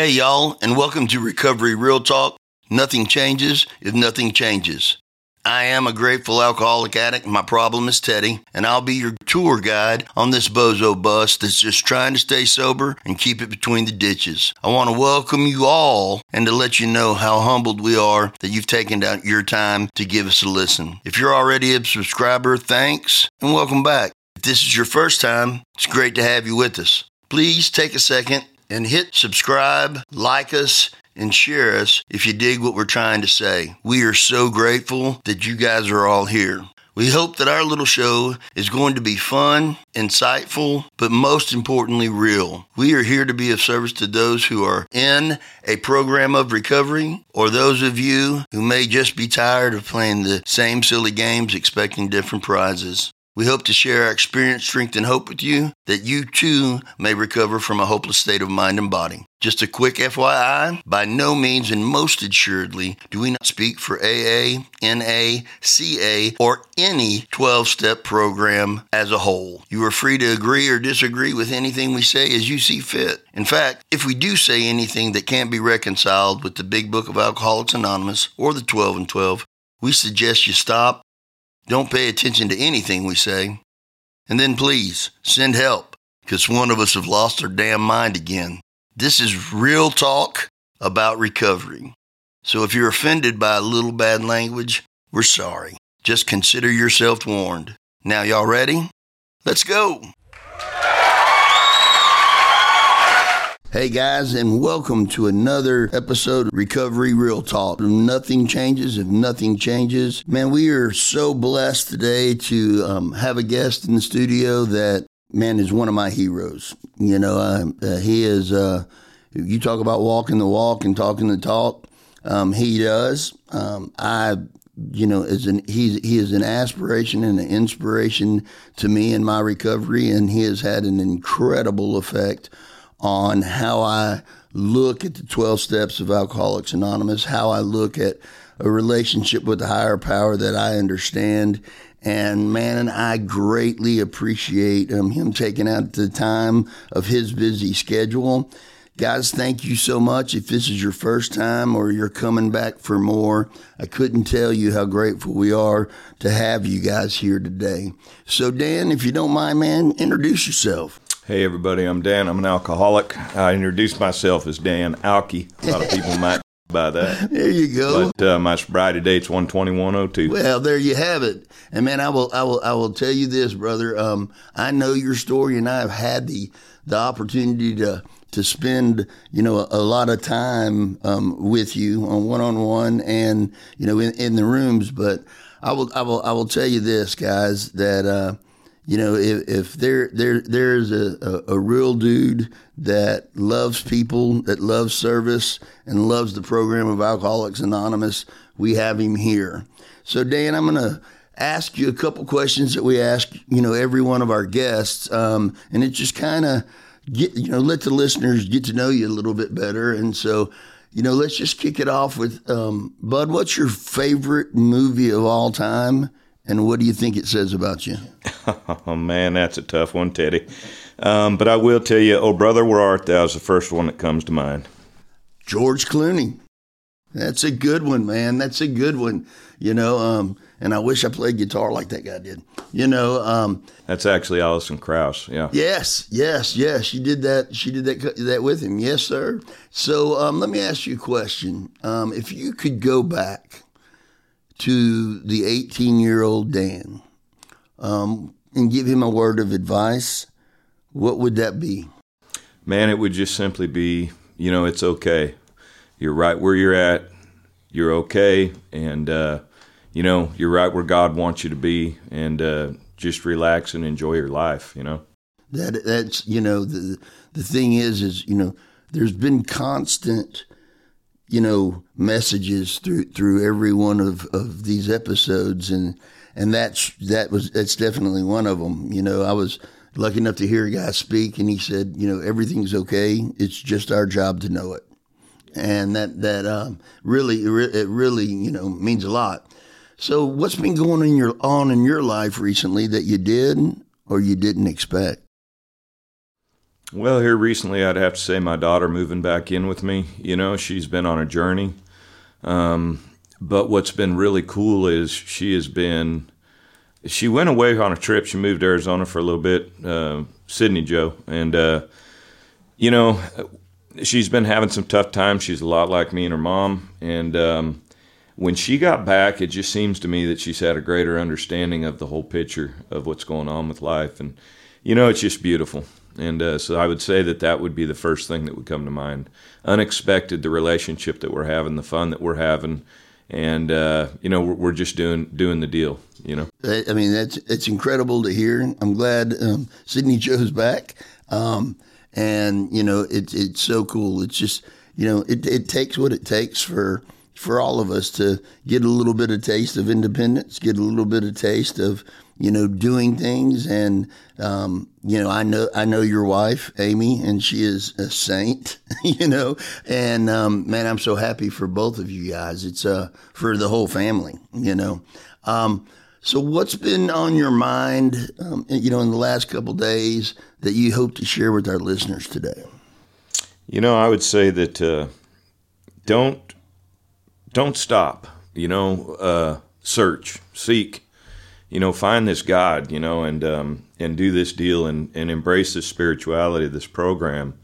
Hey, y'all, and welcome to Recovery Real Talk. Nothing changes if nothing changes. I am a grateful alcoholic addict. My problem is Teddy, and I'll be your tour guide on this bozo bus that's just trying to stay sober and keep it between the ditches. I want to welcome you all and to let you know how humbled we are that you've taken out your time to give us a listen. If you're already a subscriber, thanks and welcome back. If this is your first time, it's great to have you with us. Please take a second and hit subscribe, like us, and share us if you dig what we're trying to say. We are so grateful that you guys are all here. We hope that our little show is going to be fun, insightful, but most importantly, real. We are here to be of service to those who are in a program of recovery or those of you who may just be tired of playing the same silly games expecting different prizes. We hope to share our experience, strength, and hope with you that you too may recover from a hopeless state of mind and body. Just a quick FYI, by no means and most assuredly do we not speak for AA, NA, CA, or any 12 step program as a whole. You are free to agree or disagree with anything we say as you see fit. In fact, if we do say anything that can't be reconciled with the Big Book of Alcoholics Anonymous or the 12 and 12, we suggest you stop don't pay attention to anything we say. And then please send help because one of us have lost our damn mind again. This is real talk about recovery. So if you're offended by a little bad language, we're sorry. Just consider yourself warned. Now, y'all ready? Let's go. Hey guys, and welcome to another episode of Recovery Real Talk. Nothing changes if nothing changes. Man, we are so blessed today to um, have a guest in the studio that, man, is one of my heroes. You know, uh, uh, he is, uh, you talk about walking the walk and talking the talk. Um, he does. Um, I you know, is an he's he is an aspiration and an inspiration to me in my recovery, and he has had an incredible effect on how I look at the 12 steps of Alcoholics Anonymous, how I look at a relationship with the higher power that I understand. And man, and I greatly appreciate um, him taking out the time of his busy schedule. Guys, thank you so much. If this is your first time or you're coming back for more, I couldn't tell you how grateful we are to have you guys here today. So, Dan, if you don't mind, man, introduce yourself. Hey, everybody, I'm Dan. I'm an alcoholic. I introduced myself as Dan Alky. A lot of people might by that. There you go. But uh, my sobriety date's 12102. Well, there you have it. And man, I will, I will, I will tell you this, brother. Um, I know your story, and I have had the the opportunity to to spend you know a, a lot of time um, with you on one on one and you know in, in the rooms. But I will, I will, I will tell you this, guys, that. Uh, you know, if, if there there there's a, a, a, real dude that loves people, that loves service, and loves the program of Alcoholics Anonymous, we have him here. So, Dan, I'm going to ask you a couple questions that we ask, you know, every one of our guests, um, and it just kind of get, you know, let the listeners get to know you a little bit better. And so, you know, let's just kick it off with, um, Bud, what's your favorite movie of all time? And what do you think it says about you? Oh, man, that's a tough one, Teddy. Um, but I will tell you, Oh, Brother, Where Art Thou is the first one that comes to mind. George Clooney. That's a good one, man. That's a good one. You know, um, and I wish I played guitar like that guy did. You know, um, that's actually Alison Krauss. Yeah. Yes, yes, yes. She did that. She did that that with him. Yes, sir. So um, let me ask you a question. Um, if you could go back to the 18 year old Dan um, and give him a word of advice, what would that be? Man, it would just simply be, you know, it's okay. You're right where you're at. You're okay. And, uh, you know, you're right where God wants you to be. And uh, just relax and enjoy your life, you know? That That's, you know, the, the thing is, is, you know, there's been constant you know, messages through through every one of, of these episodes, and and that's that was that's definitely one of them. You know, I was lucky enough to hear a guy speak, and he said, you know, everything's okay. It's just our job to know it, and that that um, really it really you know means a lot. So, what's been going in your on in your life recently that you did or you didn't expect? Well, here recently, I'd have to say my daughter moving back in with me. You know, she's been on a journey. Um, but what's been really cool is she has been. She went away on a trip. She moved to Arizona for a little bit, uh, Sydney Joe, and uh, you know, she's been having some tough times. She's a lot like me and her mom, and um, when she got back, it just seems to me that she's had a greater understanding of the whole picture of what's going on with life, and you know, it's just beautiful. And uh, so I would say that that would be the first thing that would come to mind. Unexpected, the relationship that we're having, the fun that we're having, and uh, you know we're, we're, just doing doing the deal. You know, I mean that's it's incredible to hear. I'm glad um, Sydney Joe's back, um, and you know it's it's so cool. It's just you know it it takes what it takes for for all of us to get a little bit of taste of independence, get a little bit of taste of you know, doing things. And, um, you know, I know, I know your wife, Amy, and she is a saint, you know, and, um, man, I'm so happy for both of you guys. It's, uh, for the whole family, you know. Um, so what's been on your mind, um, you know, in the last couple days that you hope to share with our listeners today? You know, I would say that, uh, don't, don't stop, you know, uh, search, seek, you know, find this God, you know, and um, and do this deal and, and embrace this spirituality, this program,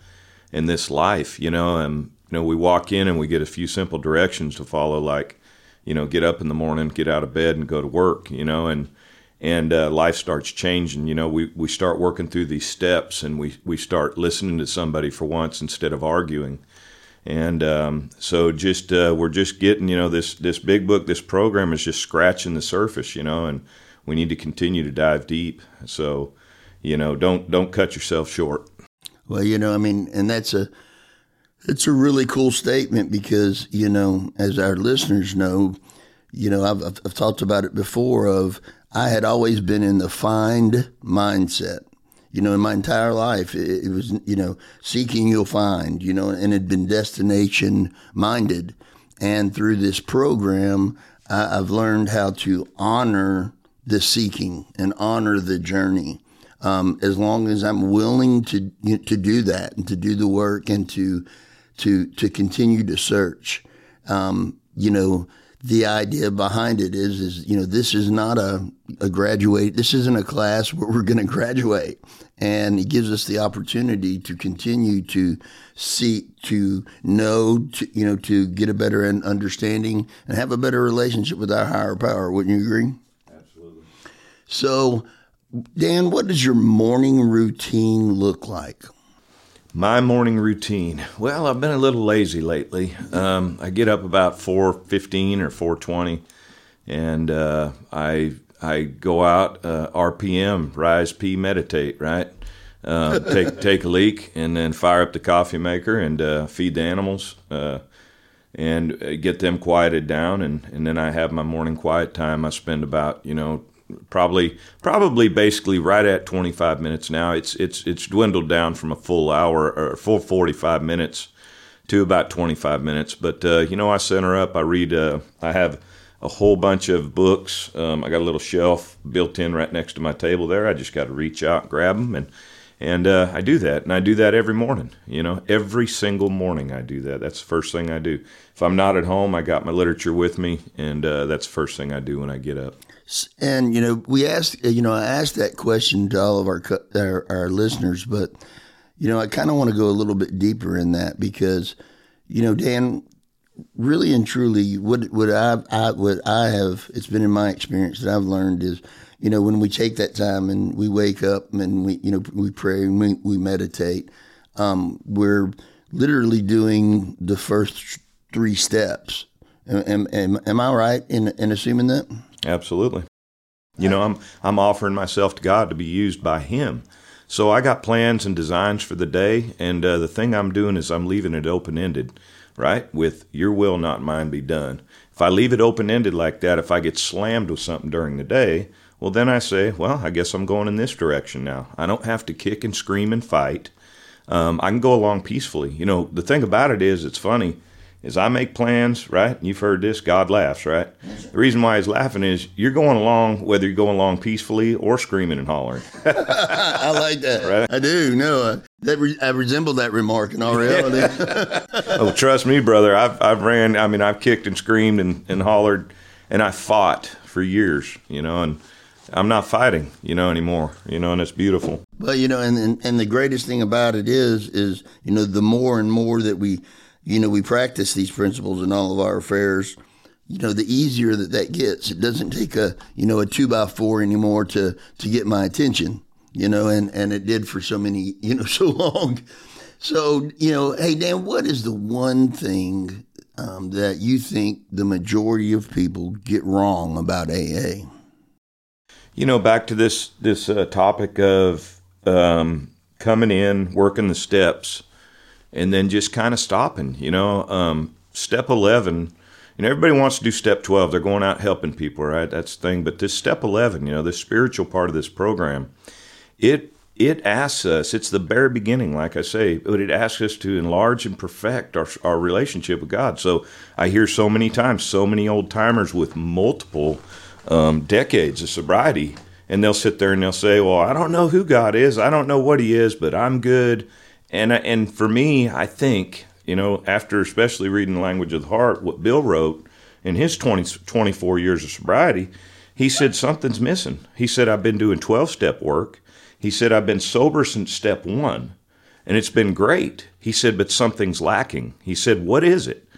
and this life, you know. And you know, we walk in and we get a few simple directions to follow, like, you know, get up in the morning, get out of bed, and go to work, you know, and and uh, life starts changing. You know, we, we start working through these steps, and we we start listening to somebody for once instead of arguing. And um, so, just uh, we're just getting, you know, this this big book, this program is just scratching the surface, you know, and we need to continue to dive deep. So, you know, don't don't cut yourself short. Well, you know, I mean, and that's a it's a really cool statement because you know, as our listeners know, you know, I've, I've, talked about it before. Of I had always been in the find mindset. You know, in my entire life, it, it was you know seeking you'll find. You know, and had been destination minded. And through this program, I, I've learned how to honor the seeking and honor the journey. Um, as long as I'm willing to to do that and to do the work and to to to continue to search, um, you know, the idea behind it is is you know this is not a a graduate. This isn't a class where we're going to graduate, and it gives us the opportunity to continue to seek to know to you know to get a better understanding and have a better relationship with our higher power. Wouldn't you agree? So, Dan, what does your morning routine look like? My morning routine. Well, I've been a little lazy lately. Um, I get up about four fifteen or four twenty, and uh, I I go out uh, RPM, rise, pee, meditate. Right, uh, take take a leak, and then fire up the coffee maker and uh, feed the animals, uh, and uh, get them quieted down, and and then I have my morning quiet time. I spend about you know probably probably basically right at 25 minutes now. It's it's it's dwindled down from a full hour or full 45 minutes to about 25 minutes. But uh, you know, I center up. I read. Uh, I have a whole bunch of books. Um, I got a little shelf built in right next to my table there. I just got to reach out, grab them, and and uh, I do that, and I do that every morning. You know, every single morning I do that. That's the first thing I do. If I'm not at home, I got my literature with me, and uh, that's the first thing I do when I get up. And you know, we asked, you know, I asked that question to all of our our, our listeners, but you know, I kind of want to go a little bit deeper in that because, you know, Dan, really and truly, what what I, I what I have, it's been in my experience that I've learned is, you know, when we take that time and we wake up and we, you know, we pray and we, we meditate, um, we're literally doing the first three steps. Am, am, am I right in, in assuming that? Absolutely. You know, I'm I'm offering myself to God to be used by Him. So I got plans and designs for the day, and uh, the thing I'm doing is I'm leaving it open ended, right? With Your will, not mine, be done. If I leave it open ended like that, if I get slammed with something during the day, well, then I say, well, I guess I'm going in this direction now. I don't have to kick and scream and fight. Um, I can go along peacefully. You know, the thing about it is, it's funny is I make plans, right? You've heard this, God laughs, right? The reason why he's laughing is you're going along, whether you're going along peacefully or screaming and hollering. I like that. Right. I do. No, uh, that re- I resemble that remark in all reality. oh, trust me, brother. I've, I've ran, I mean, I've kicked and screamed and, and hollered and I fought for years, you know, and I'm not fighting, you know, anymore, you know, and it's beautiful. But you know, and, and and the greatest thing about it is, is you know, the more and more that we, you know, we practice these principles in all of our affairs, you know, the easier that that gets. It doesn't take a, you know, a two by four anymore to to get my attention, you know, and and it did for so many, you know, so long. So you know, hey Dan, what is the one thing um, that you think the majority of people get wrong about AA? You know, back to this this uh, topic of um, coming in, working the steps, and then just kind of stopping. You know, um, step eleven. You know, everybody wants to do step twelve. They're going out helping people, right? That's the thing. But this step eleven, you know, the spiritual part of this program, it it asks us. It's the very beginning, like I say, but it asks us to enlarge and perfect our our relationship with God. So I hear so many times, so many old timers with multiple um, decades of sobriety, and they'll sit there and they'll say, "Well, I don't know who God is. I don't know what He is, but I'm good." And and for me, I think you know, after especially reading the language of the heart, what Bill wrote in his 20, 24 years of sobriety, he said something's missing. He said, "I've been doing twelve step work." He said, "I've been sober since step one." And it's been great. He said, but something's lacking. He said, What is it?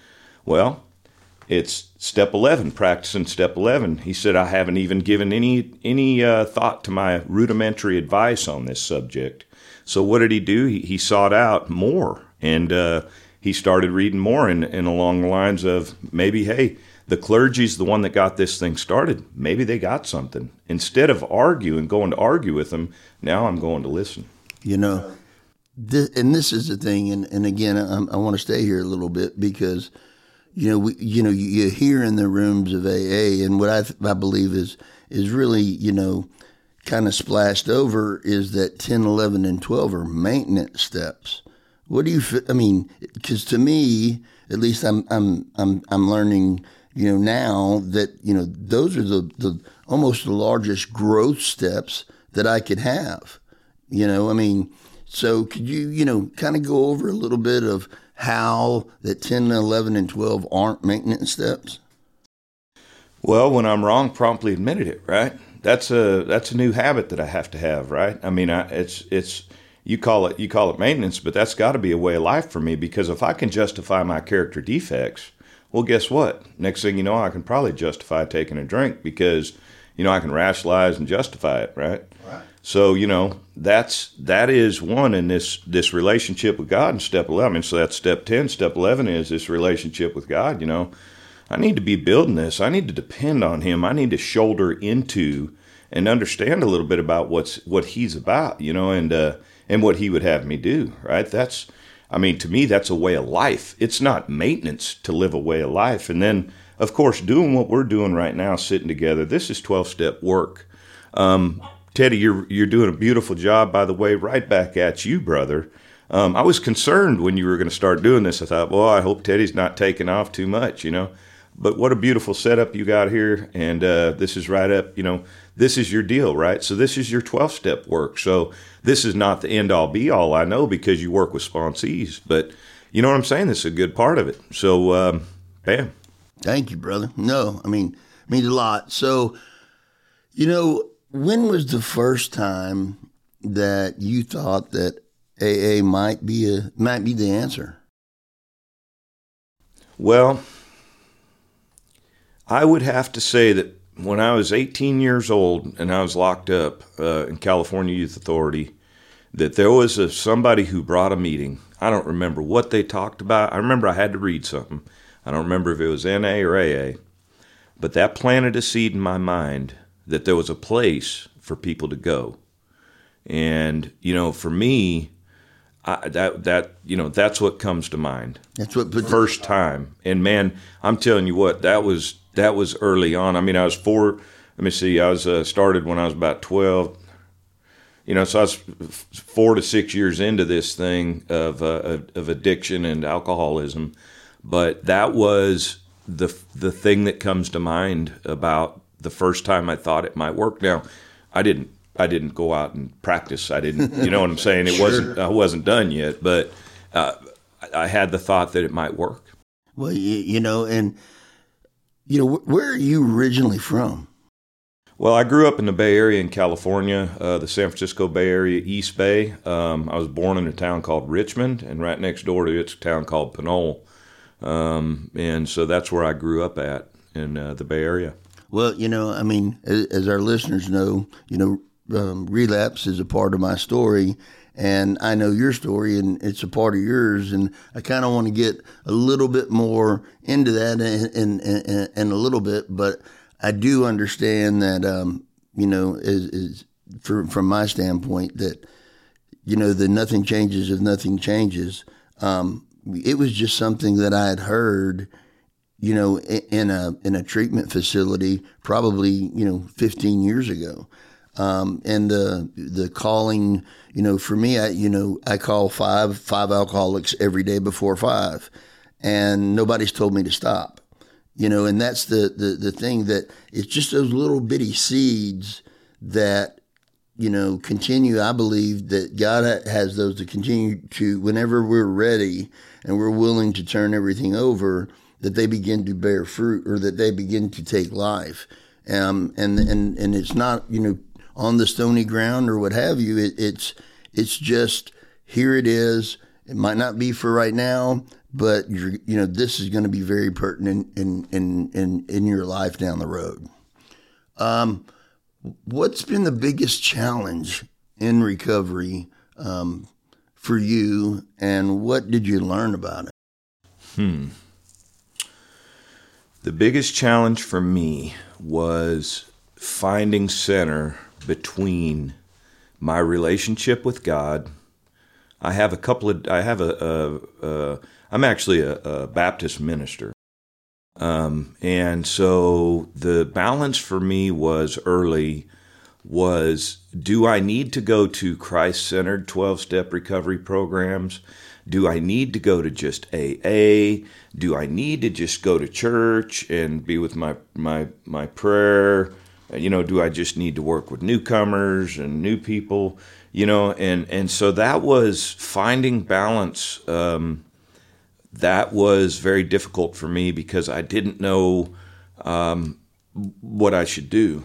Well, it's step 11 practicing step 11 he said i haven't even given any any uh, thought to my rudimentary advice on this subject so what did he do? He, he sought out more and uh, he started reading more and, and along the lines of maybe hey the clergy's the one that got this thing started. Maybe they got something. Instead of arguing going to argue with them now i'm going to listen. You know this, and this is the thing and, and again I, I want to stay here a little bit because you know, we, you know, you hear in the rooms of AA, and what I, I believe is is really, you know, kind of splashed over is that 10, 11, and 12 are maintenance steps. What do you, I mean, because to me, at least I'm, I'm, I'm, I'm learning, you know, now that, you know, those are the, the almost the largest growth steps that I could have. You know, I mean, so could you, you know, kind of go over a little bit of how that 10, 11, and 12 aren't maintenance steps? Well, when I'm wrong, promptly admitted it, right? That's a that's a new habit that I have to have, right? I mean, I, it's it's you call it you call it maintenance, but that's got to be a way of life for me because if I can justify my character defects, well, guess what? Next thing you know, I can probably justify taking a drink because you know I can rationalize and justify it, right? Right. So you know that's that is one in this this relationship with God in step eleven. So that's step ten. Step eleven is this relationship with God. You know, I need to be building this. I need to depend on Him. I need to shoulder into and understand a little bit about what's what He's about. You know, and uh, and what He would have me do. Right. That's I mean, to me, that's a way of life. It's not maintenance to live a way of life. And then, of course, doing what we're doing right now, sitting together. This is twelve step work. Um, Teddy, you're you're doing a beautiful job, by the way. Right back at you, brother. Um, I was concerned when you were going to start doing this. I thought, well, I hope Teddy's not taking off too much, you know. But what a beautiful setup you got here, and uh, this is right up. You know, this is your deal, right? So this is your twelve step work. So this is not the end all be all. I know because you work with sponsees, but you know what I'm saying. This is a good part of it. So, um, bam. Thank you, brother. No, I mean, means a lot. So, you know, when was the first time that you thought that AA might be a might be the answer? Well, I would have to say that when I was 18 years old and I was locked up uh, in California Youth Authority, that there was a, somebody who brought a meeting. I don't remember what they talked about. I remember I had to read something. I don't remember if it was NA or AA, but that planted a seed in my mind that there was a place for people to go. And you know, for me, I, that that you know that's what comes to mind. That's what first time. And man, I'm telling you what, that was that was early on. I mean, I was four. Let me see. I was uh, started when I was about twelve. You know, so I was four to six years into this thing of uh, of addiction and alcoholism. but that was the the thing that comes to mind about the first time I thought it might work. Now, I didn't I didn't go out and practice. I didn't, you know what I'm saying? It sure. wasn't I wasn't done yet, but uh, I had the thought that it might work. Well, you, you know, and you know, where are you originally from? Well, I grew up in the Bay Area in California, uh, the San Francisco Bay Area, East Bay. Um, I was born in a town called Richmond, and right next door to it's a town called Pinole. Um, and so that's where I grew up at in uh, the Bay Area. Well, you know, I mean, as, as our listeners know, you know, um, relapse is a part of my story, and I know your story, and it's a part of yours, and I kind of want to get a little bit more into that in, in, a little bit, but I do understand that, um, you know, is, is for, from my standpoint that, you know, the nothing changes if nothing changes. Um, it was just something that I had heard, you know, in a in a treatment facility probably you know 15 years ago, um, and the the calling, you know, for me, I you know I call five five alcoholics every day before five, and nobody's told me to stop, you know, and that's the the the thing that it's just those little bitty seeds that you know continue. I believe that God has those to continue to whenever we're ready and we're willing to turn everything over, that they begin to bear fruit or that they begin to take life. Um, and and and it's not you know on the stony ground or what have you. It, it's it's just here it is. It might not be for right now, but you know this is going to be very pertinent in in in in your life down the road. Um, what's been the biggest challenge in recovery um, for you, and what did you learn about it? Hmm. The biggest challenge for me was finding center between my relationship with God. I have a couple of, I have a, a, a I'm actually a, a Baptist minister. Um, and so the balance for me was early was do I need to go to Christ centered 12 step recovery programs? Do I need to go to just AA? Do I need to just go to church and be with my, my, my prayer? You know, do I just need to work with newcomers and new people? You know, and, and so that was finding balance. Um, that was very difficult for me because I didn't know um, what I should do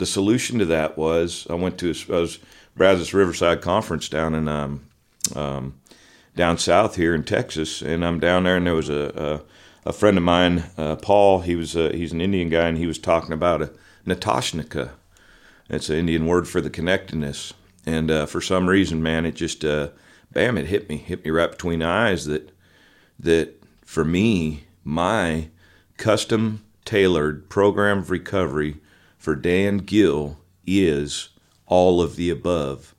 the solution to that was I went to a, I was Brazos Riverside Conference down in um, um, down south here in Texas, and I'm down there, and there was a a, a friend of mine, uh, Paul. He was a, he's an Indian guy, and he was talking about a natashnika. It's an Indian word for the connectedness, and uh, for some reason, man, it just uh, bam, it hit me, hit me right between the eyes that that for me, my custom tailored program of recovery for Dan Gill is all of the above.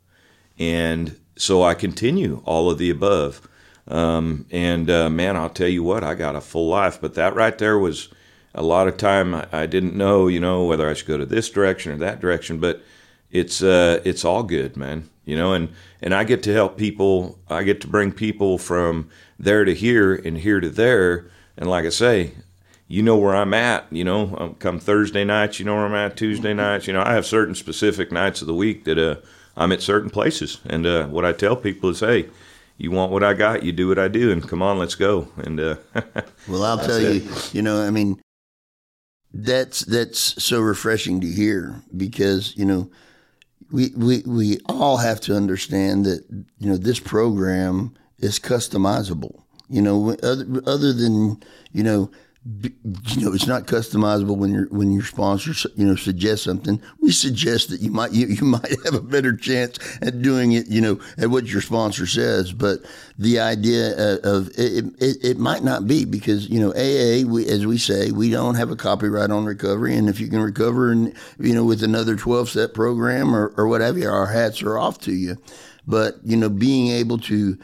And so I continue all of the above. Um, and uh, man, I'll tell you what, I got a full life. But that right there was a lot of time I, I didn't know, you know, whether I should go to this direction or that direction. But it's uh, it's all good, man. You know, and and I get to help people. I get to bring people from there to here and here to there. And like I say, you know where I'm at. You know, um, come Thursday nights, you know where I'm at. Tuesday nights, you know, I have certain specific nights of the week that uh, I'm at certain places. And uh, what I tell people is, hey, you want what I got, you do what I do, and come on, let's go. And uh, well, I'll tell it. you, you know, I mean, that's that's so refreshing to hear because you know, we we we all have to understand that you know this program is customizable. You know, other other than you know you know, it's not customizable when your when your sponsor you know suggests something. We suggest that you might you, you might have a better chance at doing it, you know, at what your sponsor says. But the idea uh, of it, it, it might not be because you know AA, we, as we say, we don't have a copyright on recovery, and if you can recover and you know with another twelve step program or or whatever, our hats are off to you. But you know, being able to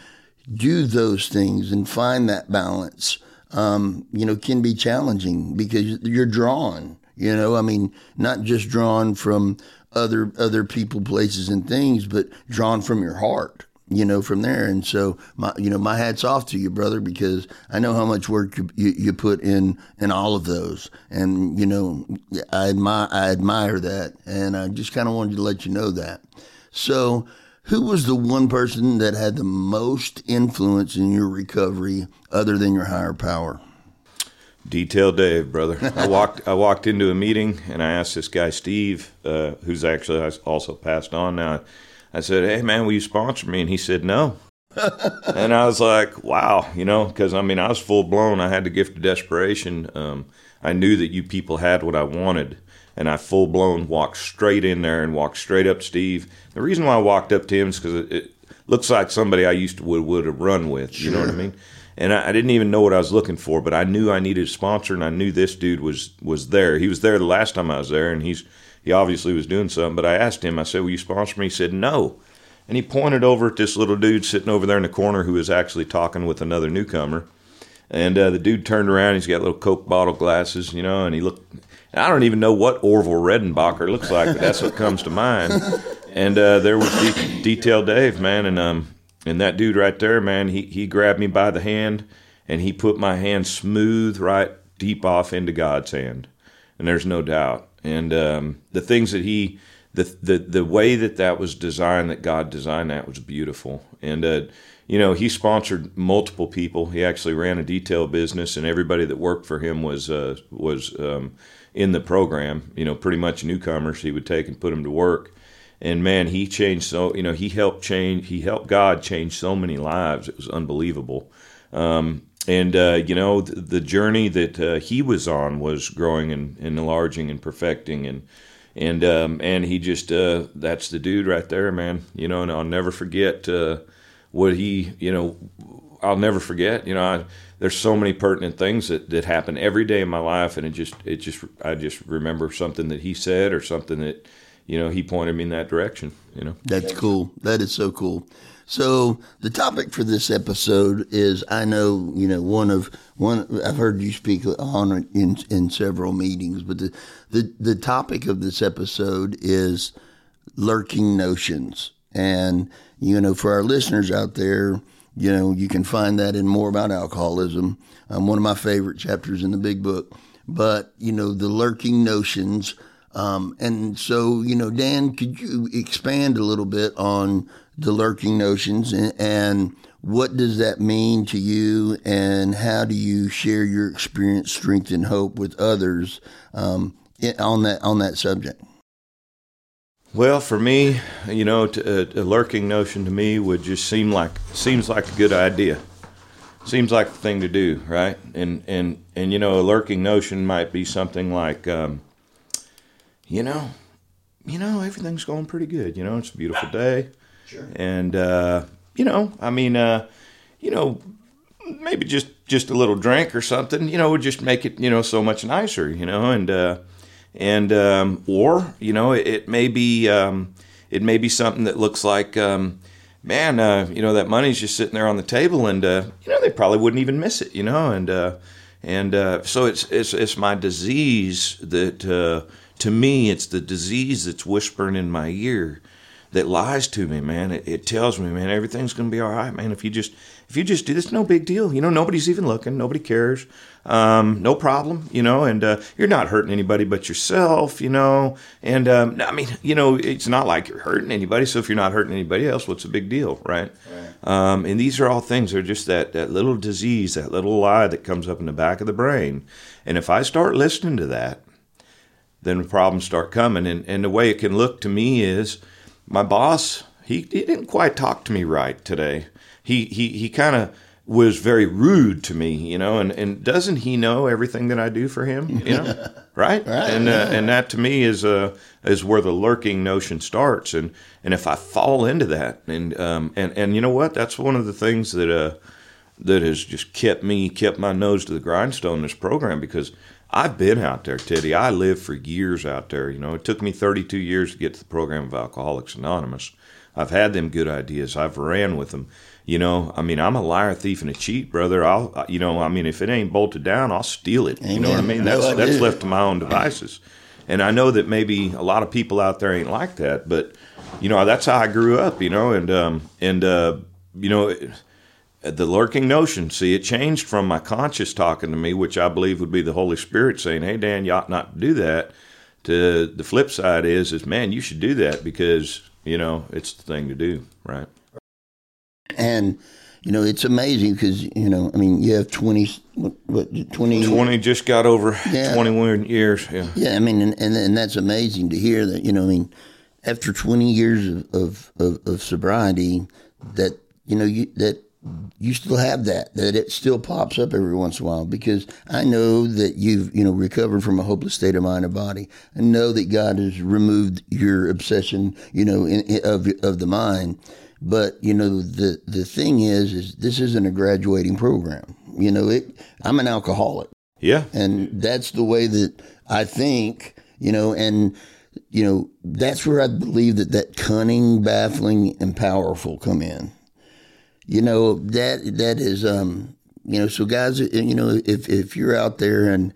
do those things and find that balance um, you know, can be challenging because you're drawn. You know, I mean, not just drawn from other other people, places, and things, but drawn from your heart. you know, from there. And so, my, you know, my hat's off to you, brother, because I know how much work you, you, you put in in all of those, and you know, I admire I admire that, and I just kind of wanted to let you know that. So, who was the one person that had the most influence in your recovery, other than your higher power? Detail Dave, brother. I walked I walked into a meeting and I asked this guy Steve, uh, who's actually also passed on now. I said, "Hey man, will you sponsor me?" And he said, "No." and I was like, "Wow," you know, because I mean, I was full blown. I had the gift of desperation. Um, I knew that you people had what I wanted, and I full blown walked straight in there and walked straight up Steve. The reason why I walked up to him is because it, it, looks like somebody I used to would would have run with. Sure. You know what I mean? and I, I, didn't even know what I was looking for, but I knew I needed a sponsor, and I knew this dude was was there. He was there the last time I was there, and he's he obviously was doing something. But I asked him, I said, "Will you sponsor me?" He said, "No," and he pointed over at this little dude sitting over there in the corner who was actually talking with another newcomer. And uh, the dude turned around. He's got little Coke bottle glasses, you know, and he looked. I don't even know what Orville Redenbacher looks like, but that's what comes to mind. And uh, there was De- Detail Dave, man, and um, and that dude right there, man, he, he grabbed me by the hand and he put my hand smooth right deep off into God's hand. And there's no doubt. And um, the things that he, the, the, the way that that was designed, that God designed that was beautiful. And, uh, you know, he sponsored multiple people. He actually ran a detail business, and everybody that worked for him was uh, was um, in the program. You know, pretty much newcomers he would take and put them to work and man, he changed so you know he helped change he helped God change so many lives. It was unbelievable. Um, and uh, you know the, the journey that uh, he was on was growing and, and enlarging and perfecting and and um, and he just uh, that's the dude right there, man. You know, and I'll never forget uh, what he you know. I'll never forget. You know, I, there's so many pertinent things that, that happen every day in my life, and it just it just I just remember something that he said or something that you know, he pointed me in that direction, you know. That's cool. That is so cool. So the topic for this episode is I know, you know, one of one I've heard you speak on it in in several meetings, but the the, the topic of this episode is lurking notions. And you know, for our listeners out there, you know, you can find that in more about alcoholism. Um, one of my favorite chapters in the big book. But, you know, the lurking notions um, and so, you know, Dan, could you expand a little bit on the lurking notions and, and, what does that mean to you and how do you share your experience, strength, and hope with others um, on that on that subject? Well, for me, you know, to, a, a lurking notion to me would just seem like seems like a good idea seems like the thing to do, right? And and and you know, a lurking notion might be something like, um, you know, you know, everything's going pretty good. You know, it's a beautiful day. Sure. And uh, you know, I mean, uh, you know, maybe just just a little drink or something, you know, would just make it, you know, so much nicer, you know, and uh, and um, or you know, it, it may be um, it may be something that looks like. Um, man, uh, you know that money's just sitting there on the table, and uh, you know they probably wouldn't even miss it, you know, and uh, and uh, so it's it's it's my disease that uh, to me, it's the disease that's whispering in my ear that lies to me, man. It, it tells me, man, everything's to be all right, man. If you just if you just do this, no big deal. You know, nobody's even looking, nobody cares, um, no problem. You know, and uh, you're not hurting anybody but yourself. You know, and um, I mean, you know, it's not like you're hurting anybody. So if you're not hurting anybody else, what's a big deal, right? right. Um, and these are all things They're just that that little disease, that little lie that comes up in the back of the brain. And if I start listening to that then problems start coming. And, and the way it can look to me is my boss, he, he didn't quite talk to me right today. He, he, he kind of was very rude to me, you know, and, and doesn't he know everything that I do for him, you know, right? right? And uh, and that to me is uh is where the lurking notion starts, and and if I fall into that, and um and and you know what, that's one of the things that uh that has just kept me kept my nose to the grindstone in this program because I've been out there, Teddy. I lived for years out there. You know, it took me 32 years to get to the program of Alcoholics Anonymous. I've had them good ideas. I've ran with them. You know, I mean, I'm a liar, thief, and a cheat, brother. I'll, you know, I mean, if it ain't bolted down, I'll steal it. Amen. You know what I mean? That's that's left to my own devices. and I know that maybe a lot of people out there ain't like that, but you know that's how I grew up, you know, and um, and uh, you know. the lurking notion, see, it changed from my conscious talking to me, which I believe would be the Holy Spirit saying, "Hey, Dan, you ought not to do that." To the flip side is, is man, you should do that because you know it's the thing to do, right? And you know, it's amazing because you know, I mean, you have twenty, what, what twenty? Twenty just got over yeah. twenty-one years. Yeah, yeah. I mean, and, and, and that's amazing to hear that. You know, I mean, after twenty years of of, of, of sobriety, that you know, you, that you still have that that it still pops up every once in a while because I know that you've you know recovered from a hopeless state of mind and body. I know that God has removed your obsession, you know, in, in, of of the mind but you know the the thing is, is this isn't a graduating program. You know, it. I'm an alcoholic. Yeah, and that's the way that I think. You know, and you know that's where I believe that that cunning, baffling, and powerful come in. You know that that is um you know so guys you know if if you're out there and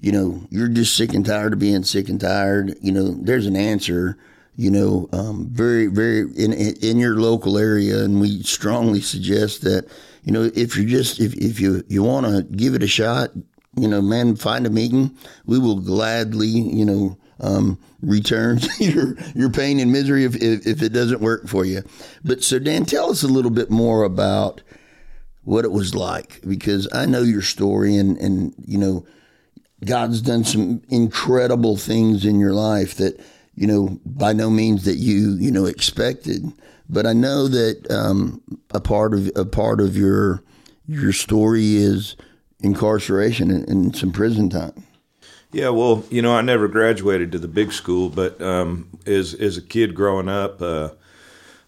you know you're just sick and tired of being sick and tired you know there's an answer you know, um, very, very in in your local area, and we strongly suggest that, you know, if you are just if if you you want to give it a shot, you know, man, find a meeting. We will gladly, you know, um, return your your pain and misery if, if if it doesn't work for you. But so Dan, tell us a little bit more about what it was like because I know your story and and you know God's done some incredible things in your life that you know, by no means that you, you know, expected. But I know that um, a part of a part of your your story is incarceration and, and, some prison time. Yeah, well, you know, I never graduated to the big school, but um, as as a kid growing up, uh,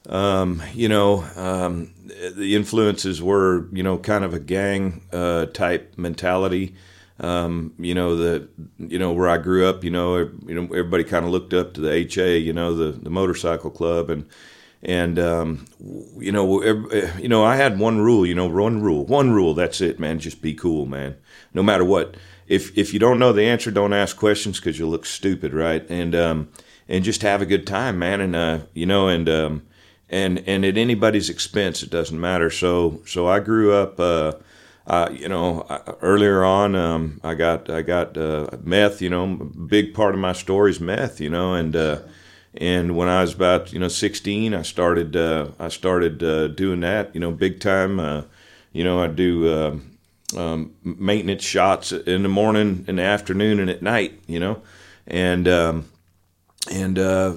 um, you know, um, the influences were, you know, kind of a gang uh, type mentality. Um, you know the you know where I grew up. You know, you know everybody kind of looked up to the HA. You know the the motorcycle club and and um, you know every, you know I had one rule. You know one rule, one rule. That's it, man. Just be cool, man. No matter what. If if you don't know the answer, don't ask questions because you'll look stupid, right? And um, and just have a good time, man. And uh, you know and um, and and at anybody's expense, it doesn't matter. So so I grew up. Uh, uh, you know, earlier on, um, I got I got uh, meth. You know, big part of my story is meth. You know, and uh, and when I was about you know 16, I started uh, I started uh, doing that. You know, big time. Uh, you know, I do um, maintenance shots in the morning, in the afternoon, and at night. You know, and um, and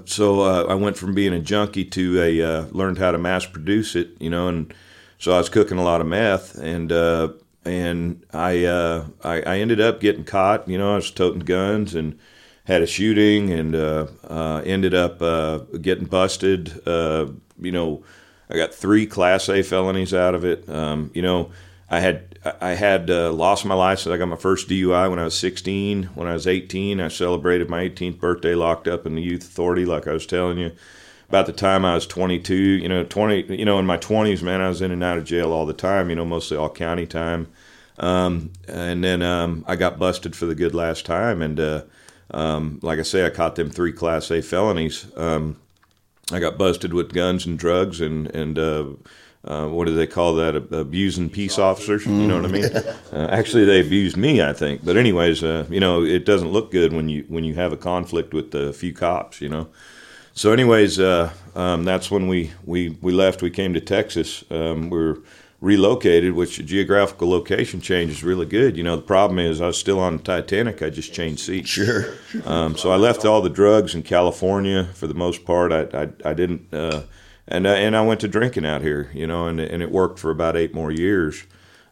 so I went from being a junkie to a learned how to mass produce it. You know, and so I was cooking a lot of meth, and uh, and I, uh, I, I ended up getting caught. You know, I was toting guns and had a shooting, and uh, uh ended up uh, getting busted. Uh, you know, I got three Class A felonies out of it. Um, you know, I had I had lost my license. I got my first DUI when I was 16. When I was 18, I celebrated my 18th birthday locked up in the youth authority, like I was telling you about the time I was 22, you know, 20, you know, in my 20s, man, I was in and out of jail all the time, you know, mostly all county time. Um, and then um, I got busted for the good last time. And uh, um, like I say, I caught them three Class A felonies. Um, I got busted with guns and drugs and, and uh, uh, what do they call that? Abusing peace officers. You know what I mean? Uh, actually, they abused me, I think. But anyways, uh, you know, it doesn't look good when you when you have a conflict with a few cops. You know. So, anyways, uh, um, that's when we, we, we left. We came to Texas. Um, we are relocated, which geographical location change is really good. You know, the problem is I was still on the Titanic. I just changed seats. Sure. Um, so I left all the drugs in California for the most part. I, I, I didn't, uh, and, uh, and I went to drinking out here, you know, and, and it worked for about eight more years.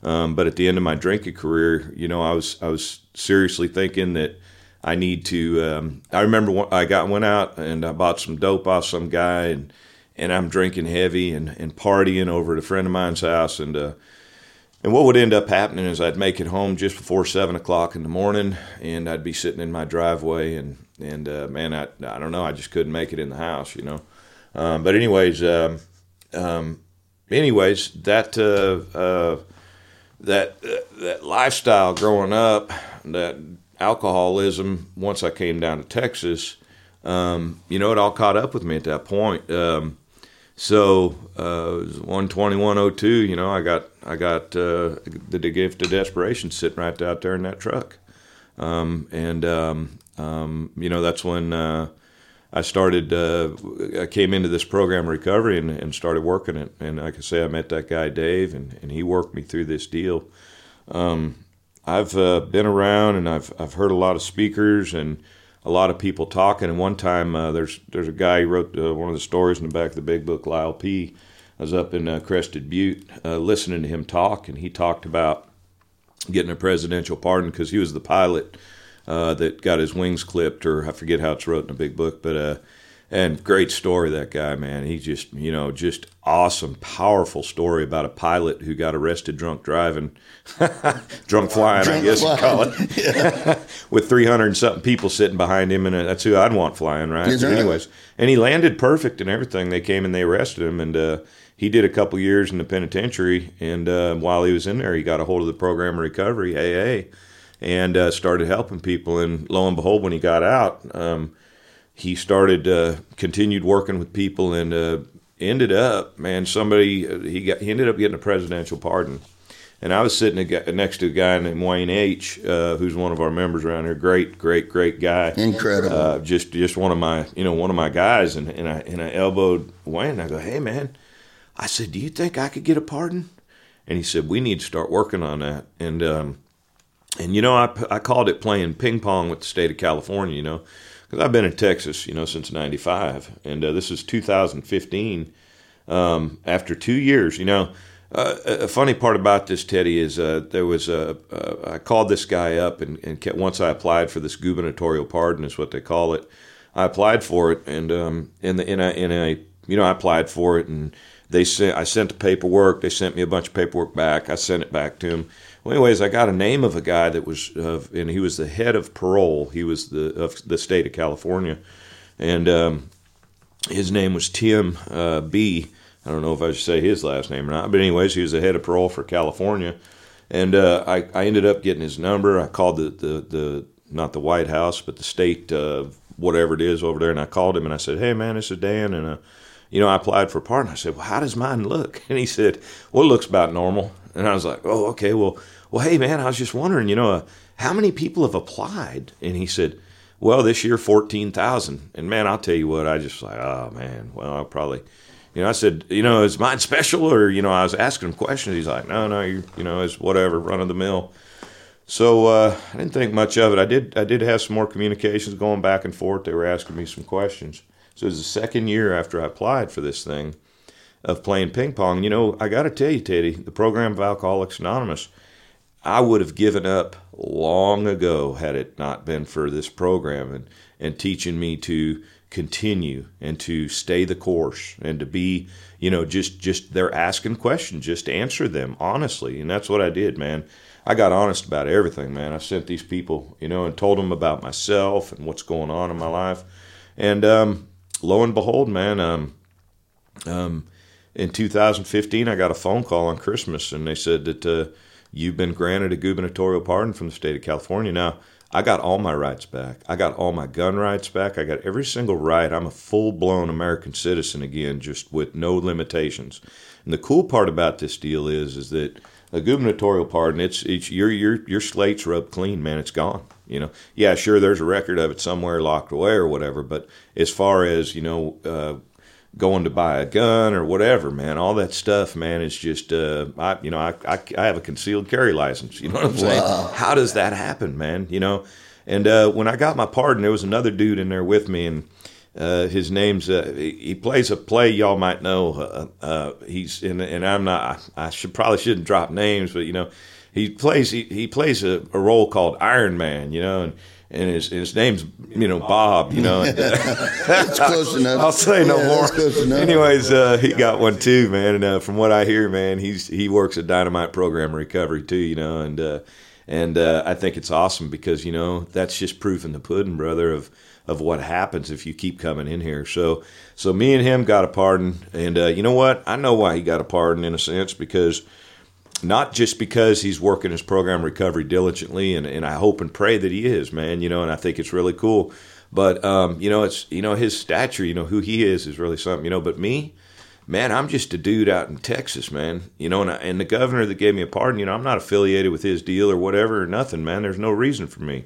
Um, but at the end of my drinking career, you know, I was, I was seriously thinking that – I need to. Um, I remember I got went out and I bought some dope off some guy and and I'm drinking heavy and, and partying over at a friend of mine's house and uh, and what would end up happening is I'd make it home just before seven o'clock in the morning and I'd be sitting in my driveway and and uh, man I I don't know I just couldn't make it in the house you know um, but anyways um, um, anyways that uh, uh that that lifestyle growing up that alcoholism once I came down to Texas. Um, you know, it all caught up with me at that point. Um, so uh, it was 12102. You know, I got I got uh, the, the gift of desperation sitting right out there in that truck, um, and you know that's when uh, I started. Uh, I came into this program recovery and, and, started working it. And like I say, I met that guy Dave, and, and he worked me through this deal. Um, I've uh, been around and I've I've heard a lot of speakers and a lot of people talking. And one time, uh, there's there's a guy who wrote uh, one of the stories in the back of the big book, Lyle P. I was up in uh, Crested Butte uh, listening to him talk, and he talked about getting a presidential pardon because he was the pilot uh, that got his wings clipped, or I forget how it's wrote in the big book, but uh, and great story that guy, man. He just you know just awesome, powerful story about a pilot who got arrested drunk driving, drunk flying, drunk I guess flying. you call it, yeah. with three hundred and something people sitting behind him, and that's who I'd want flying, right? Yes, anyways, and he landed perfect and everything. They came and they arrested him, and uh, he did a couple years in the penitentiary. And uh, while he was in there, he got a hold of the program of recovery, AA and uh, started helping people. And lo and behold, when he got out, um, he started uh, continued working with people and uh, ended up, man, somebody uh, he got he ended up getting a presidential pardon. And I was sitting next to a guy named Wayne H, uh, who's one of our members around here. Great, great, great guy. Incredible. Uh, just, just one of my, you know, one of my guys. And, and I, and I elbowed Wayne. And I go, hey man, I said, do you think I could get a pardon? And he said, we need to start working on that. And um, and you know, I, I called it playing ping pong with the state of California. You know, because I've been in Texas, you know, since '95, and uh, this is 2015. Um, after two years, you know, uh, a funny part about this, Teddy, is uh, there was a. I called this guy up, and, and kept, once I applied for this gubernatorial pardon, is what they call it. I applied for it, and um, in the in a, in a you know I applied for it, and they sent I sent the paperwork. They sent me a bunch of paperwork back. I sent it back to them well, anyways, I got a name of a guy that was, and he was the head of parole. He was the of the state of California, and um, his name was Tim uh, B. I don't know if I should say his last name or not, but anyways, he was the head of parole for California, and uh, I, I ended up getting his number. I called the the, the not the White House, but the state uh, whatever it is over there, and I called him and I said, "Hey man, this is Dan," and uh, you know, I applied for a pardon. I said, "Well, how does mine look?" And he said, "Well, it looks about normal." And I was like, "Oh, okay. Well, well, hey, man, I was just wondering, you know, uh, how many people have applied? And he said, well, this year, 14,000. And man, I'll tell you what, I just like, oh, man, well, I'll probably, you know, I said, you know, is mine special? Or, you know, I was asking him questions. He's like, no, no, you, you know, it's whatever, run of the mill. So uh, I didn't think much of it. I did, I did have some more communications going back and forth. They were asking me some questions. So it was the second year after I applied for this thing of playing ping pong. You know, I got to tell you, Teddy, the program of Alcoholics Anonymous – I would have given up long ago had it not been for this program and, and teaching me to continue and to stay the course and to be, you know, just just they're asking questions, just answer them honestly. And that's what I did, man. I got honest about everything, man. I sent these people, you know, and told them about myself and what's going on in my life. And um, lo and behold, man, um, um, in 2015, I got a phone call on Christmas, and they said that uh, You've been granted a gubernatorial pardon from the state of California. Now, I got all my rights back. I got all my gun rights back. I got every single right. I'm a full blown American citizen again, just with no limitations. And the cool part about this deal is, is that a gubernatorial pardon, it's, it's your your your slate's rubbed clean, man. It's gone. You know, yeah, sure, there's a record of it somewhere locked away or whatever. But as far as you know, uh, going to buy a gun or whatever, man. All that stuff, man, is just, uh, I, you know, I, I, I, have a concealed carry license. You know what I'm saying? Wow. How does that happen, man? You know, and uh, when I got my pardon, there was another dude in there with me, and uh, his name's uh, he plays a play y'all might know. Uh, uh, he's and, and I'm not. I should probably shouldn't drop names, but you know, he plays he, he plays a, a role called Iron Man. You know, and and his his name's you know Bob. You know, that's close enough. I'll say no yeah, more. Anyways, uh, he got one too, man. And uh, from what I hear, man, he's he works at Dynamite Program Recovery too. You know, and uh, and uh, I think it's awesome because you know that's just proof in the pudding, brother, of of what happens if you keep coming in here. So so me and him got a pardon, and uh, you know what? I know why he got a pardon in a sense because not just because he's working his program recovery diligently, and, and I hope and pray that he is, man. You know, and I think it's really cool. But um, you know, it's you know his stature, you know who he is is really something. You know, but me, man, I'm just a dude out in Texas, man. You know, and, I, and the governor that gave me a pardon, you know, I'm not affiliated with his deal or whatever or nothing, man. There's no reason for me.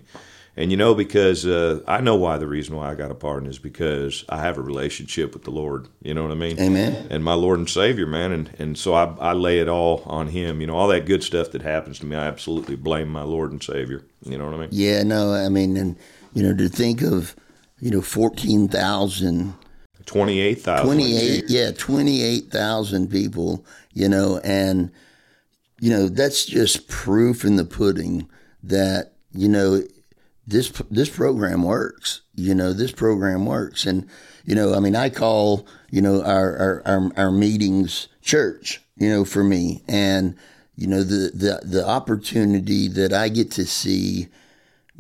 And you know, because uh, I know why the reason why I got a pardon is because I have a relationship with the Lord. You know what I mean? Amen. And my Lord and Savior, man. And and so I, I lay it all on Him. You know, all that good stuff that happens to me, I absolutely blame my Lord and Savior. You know what I mean? Yeah, no, I mean, and you know, to think of, you know, fourteen thousand. 28,000. 28 yeah 28,000 people you know and you know that's just proof in the pudding that you know this this program works you know this program works. And you know i mean i call you know our our our, our meetings church you know for me. And you know the the the opportunity that i get to see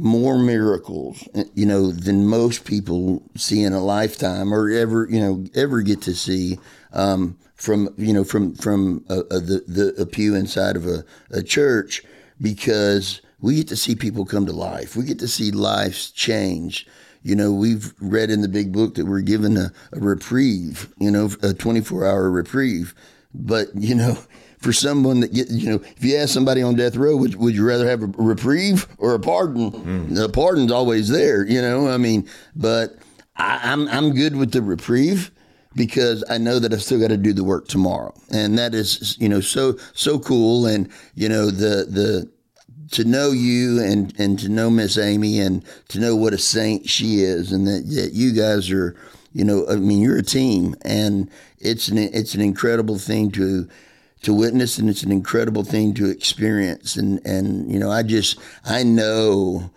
more miracles, you know, than most people see in a lifetime or ever, you know, ever get to see um, from, you know, from from a, a, the the a pew inside of a, a church, because we get to see people come to life. We get to see lives change. You know, we've read in the big book that we're given a, a reprieve, you know, a 24 hour reprieve. But, you know, for someone that get you know if you ask somebody on death row would, would you rather have a reprieve or a pardon mm. the pardon's always there you know i mean but I, i'm i'm good with the reprieve because I know that I've still got to do the work tomorrow, and that is you know so so cool, and you know the the to know you and and to know Miss Amy and to know what a saint she is, and that, that you guys are you know I mean you're a team, and it's an it's an incredible thing to to witness and it's an incredible thing to experience. And and you know I just I know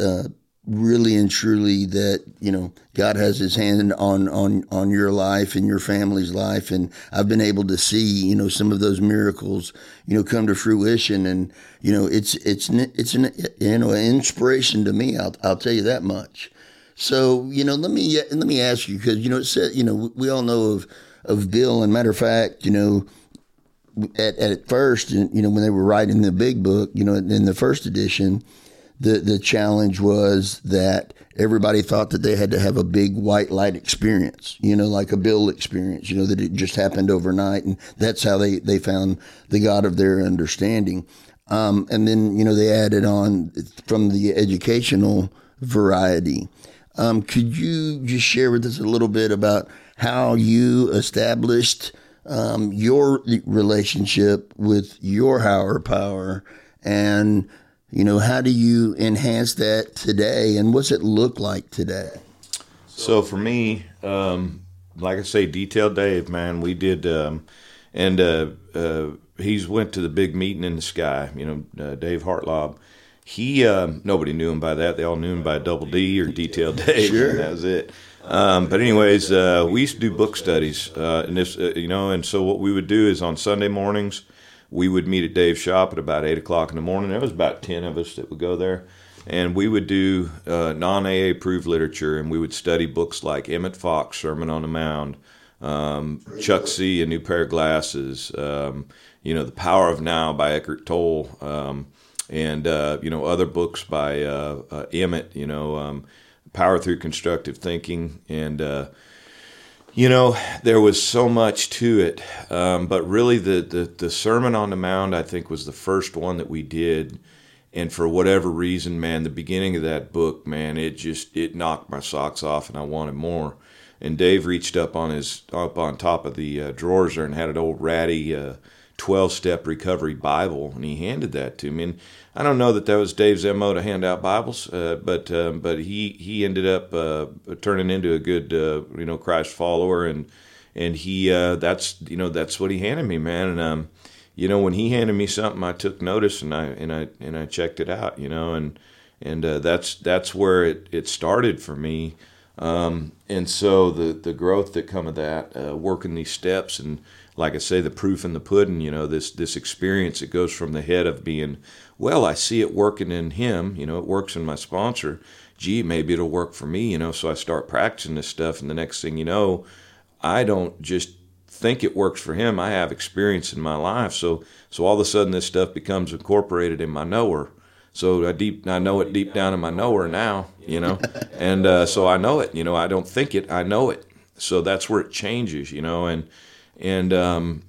uh, really and truly that you know God has his hand on on on your life and your family's life and I've been able to see you know some of those miracles you know come to fruition and you know it's it's it's an you know an inspiration to me I'll I'll tell you that much so you know let me let me ask you because you know it said you know we all know of of Bill and matter of fact you know at, at first, you know, when they were writing the big book, you know, in the first edition, the the challenge was that everybody thought that they had to have a big white light experience, you know, like a Bill experience, you know, that it just happened overnight, and that's how they they found the God of their understanding. Um, and then you know they added on from the educational variety. Um, could you just share with us a little bit about how you established? um, your relationship with your higher power and you know how do you enhance that today and what's it look like today? So for me um, like i say detailed dave man. We did um, and uh, uh, he's went to the big meeting in the sky you know uh, dave hartlob. He um, nobody knew him by that. They all knew him by double d or detailed dave. Sure. that was it. Um, but anyways, uh, we used to do book studies, uh, and this, uh, you know, and so what we would do is on Sunday mornings, we would meet at Dave's shop at about eight o'clock in the morning. There was about ten of us that would go there, and we would do uh, non AA approved literature, and we would study books like Emmet Fox, Sermon on the Mount, um, Chuck C. A New Pair of Glasses, um, you know, The Power of Now by Eckhart Tolle, um, and uh, you know other books by uh, uh, Emmet, you know. Um, power through constructive thinking and uh, you know there was so much to it um, but really the, the, the sermon on the mount i think was the first one that we did. And for whatever reason man the beginning of that book man it just it knocked my socks off and i wanted more. And dave reached up on his up on top of the uh, drawers there and had an old ratty uh, 12 step recovery Bible, and he handed that to me. And I don't know that that was Dave's MO to hand out Bibles, uh, but um, but he, he ended up uh, turning into a good uh, you know Christ follower, and and he uh, that's you know that's what he handed me, man. And um, you know when he handed me something, I took notice and I and I and I checked it out, you know, and and uh, that's that's where it, it started for me. Um, and so the the growth that come of that, uh, working these steps and like I say, the proof in the pudding, you know, this this experience, it goes from the head of being, well, I see it working in him, you know, it works in my sponsor. Gee, maybe it'll work for me, you know. So I start practicing this stuff, and the next thing you know, I don't just think it works for him. I have experience in my life, so so all of a sudden this stuff becomes incorporated in my knower. So I deep I know it deep down in my knower now, you know, and uh, so I know it. You know, I don't think it, I know it. So that's where it changes, you know, and and um,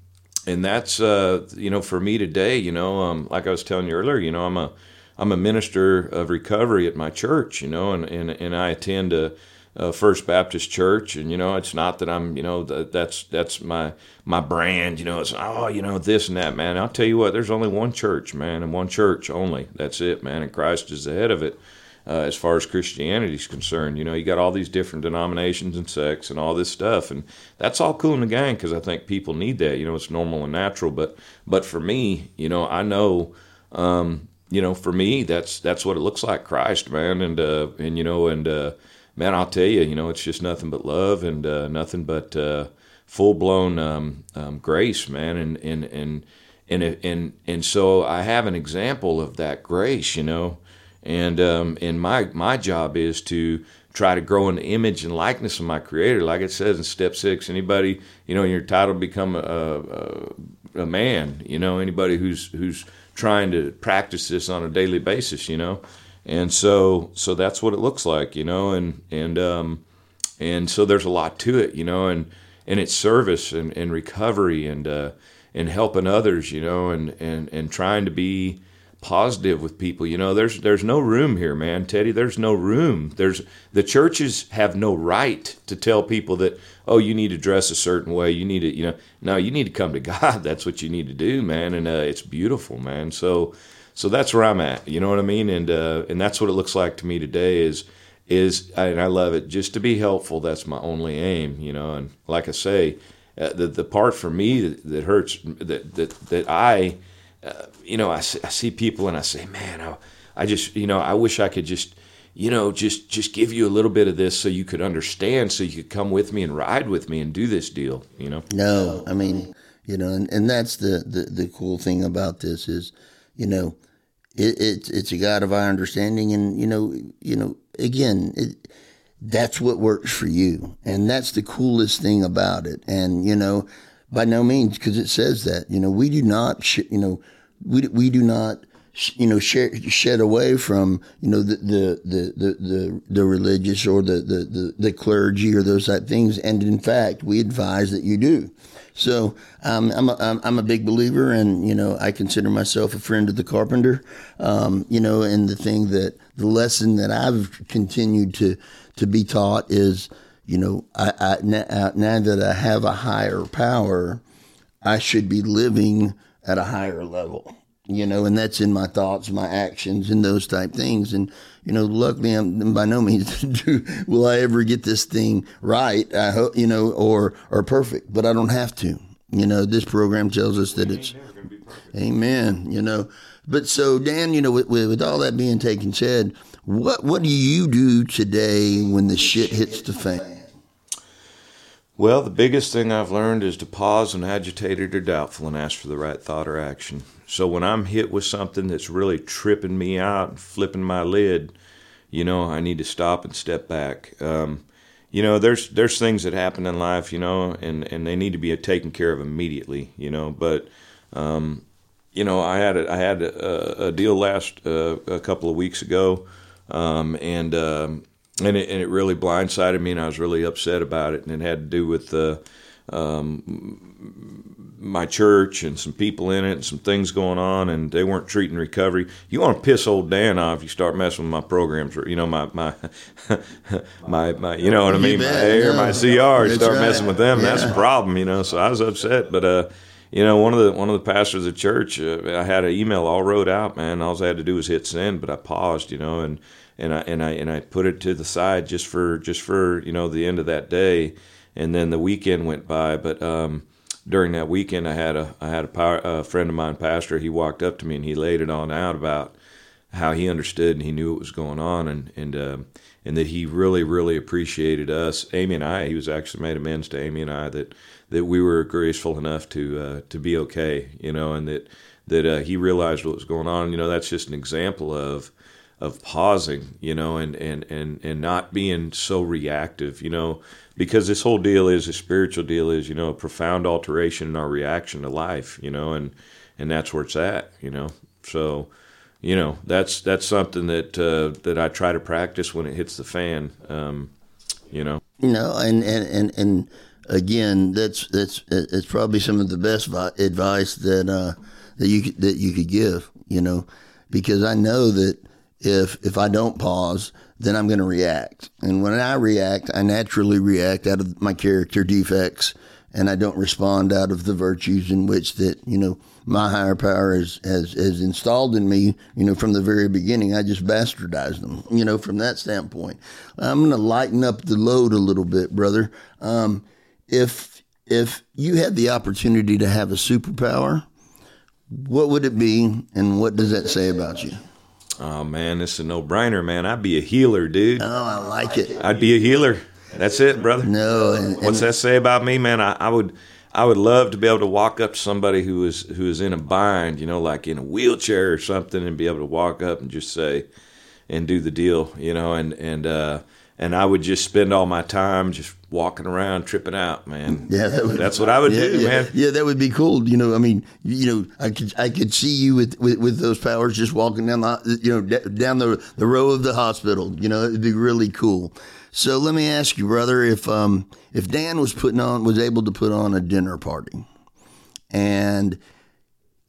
and that's uh, you know for me today, you know, um, like I was telling you earlier, you know, I'm a I'm a minister of recovery at my church, you know, and and, and I attend a uh, First Baptist Church, and you know, it's not that I'm, you know, that, that's that's my my brand. You know, it's oh, you know, this and that, man. I'll tell you what, there's only one church, man, and one church only. That's it, man, and Christ is the head of it. Uh, as far as Christianity is concerned, you know, you got all these different denominations and sects and all this stuff, and that's all cool in the gang because I think people need that. You know, it's normal and natural. But but for me, you know, I know. Um, you know, for me, that's that's what it looks like, Christ, man, and uh, and you know, and uh, man, I'll tell you, you know, it's just nothing but love and uh, nothing but uh, full blown um, um, grace, man, and and and and and and so I have an example of that grace, you know, and um, and my my job is to try to grow in the image and likeness of my Creator, like it says in step six. Anybody, you know, your title become a, a, a man, you know, anybody who's who's trying to practice this on a daily basis, you know? And so so that's what it looks like, you know, and and um, and so there's a lot to it, you know, and and it's service and, and recovery and uh, and helping others, you know, and and and trying to be positive with people. You know, there's there's no room here, man, Teddy. There's no room. There's the churches have no right to tell people that oh you need to dress a certain way. You need to you know no you need to come to God. That's what you need to do, man. And uh, it's beautiful, man. So so that's where I'm at. You know what I mean? And uh, and that's what it looks like to me today. Is is and I love it just to be helpful. That's my only aim. You know, and like I say, uh, the the part for me that, that hurts that that that I, uh, you know, I, I see people and I say, man, I, I just you know I wish I could just you know just just give you a little bit of this so you could understand so you could come with me and ride with me and do this deal you know no i mean you know and, and that's the, the the cool thing about this is you know it, it, it's a God of our understanding, and you know, you know, again, it, that's what works for you, and that's the coolest thing about it. And you know, by no means, because it says that, you know, we do not, sh- you know, we we do not you know, shed away from, you know, the, the, the, the, the, religious or the, the, the, the, clergy or those type things. And in fact, we advise that you do. So um, I'm, a, I'm a big believer, and you know I consider myself a friend of the carpenter. Um, you know, and the thing that the lesson that I've continued to to be taught is, you know, I, I now that I have a higher power, I should be living at a higher level you know, and that's in my thoughts, my actions, and those type things. And you know, luckily, I'm by no means do will I ever get this thing right. I hope you know, or or perfect, but I don't have to. You know, this program tells us that it's Amen. You know, but so Dan, you know, with, with all that being taken said, what what do you do today when the shit hits the fan? Well, the biggest thing I've learned is to pause when agitated or doubtful and ask for the right thought or action. So when I'm hit with something that's really tripping me out and flipping my lid, you know, I need to stop and step back. Um, you know, there's there's things that happen in life, you know, and, and they need to be taken care of immediately, you know. But um, you know, I had a, I had a, a deal last uh, a couple of weeks ago, um, and um, and it, and it really blindsided me, and I was really upset about it. And it had to do with uh, um, my church and some people in it, and some things going on, and they weren't treating recovery. You want to piss old Dan off, if you start messing with my programs, or you know my my my, my you know what I mean, my air, my CR. You start right. messing with them, yeah. that's a problem, you know. So I was upset, but uh you know, one of the one of the pastors of the church, uh, I had an email all wrote out, man. All I had to do was hit send, but I paused, you know, and and I and I and I put it to the side just for just for you know the end of that day, and then the weekend went by. But um, during that weekend, I had a I had a, power, a friend of mine, pastor. He walked up to me and he laid it on out about how he understood and he knew what was going on, and and uh, and that he really really appreciated us, Amy and I. He was actually made amends to Amy and I that that we were graceful enough to uh, to be okay, you know, and that that uh, he realized what was going on. You know, that's just an example of of pausing, you know, and, and, and, and not being so reactive, you know, because this whole deal is a spiritual deal is, you know, a profound alteration in our reaction to life, you know, and, and that's where it's at, you know. So, you know, that's that's something that uh, that I try to practice when it hits the fan. Um, you know. No, and and and, and again, that's that's it's probably some of the best advice that uh, that you that you could give. You know, because I know that if if I don't pause, then I'm going to react, and when I react, I naturally react out of my character defects, and I don't respond out of the virtues in which that you know my higher power has, has, has installed in me, you know, from the very beginning. I just bastardized them, you know, from that standpoint. I'm going to lighten up the load a little bit, brother. Um, if, if you had the opportunity to have a superpower, what would it be and what does that say about you? Oh man, this is a no-brainer, man. I'd be a healer, dude. Oh, I like it. I'd be a healer. That's it, brother. No, and, and what's that say about me, man? I, I would I would love to be able to walk up to somebody who is who is in a bind, you know, like in a wheelchair or something, and be able to walk up and just say, and do the deal, you know, and and uh, and I would just spend all my time just walking around tripping out, man. Yeah, that would, that's what I would yeah, do, yeah, man. Yeah, that would be cool. You know, I mean, you know, I could I could see you with, with, with those powers just walking down the you know down the the row of the hospital. You know, it'd be really cool. So let me ask you, brother, if um, if Dan was putting on was able to put on a dinner party, and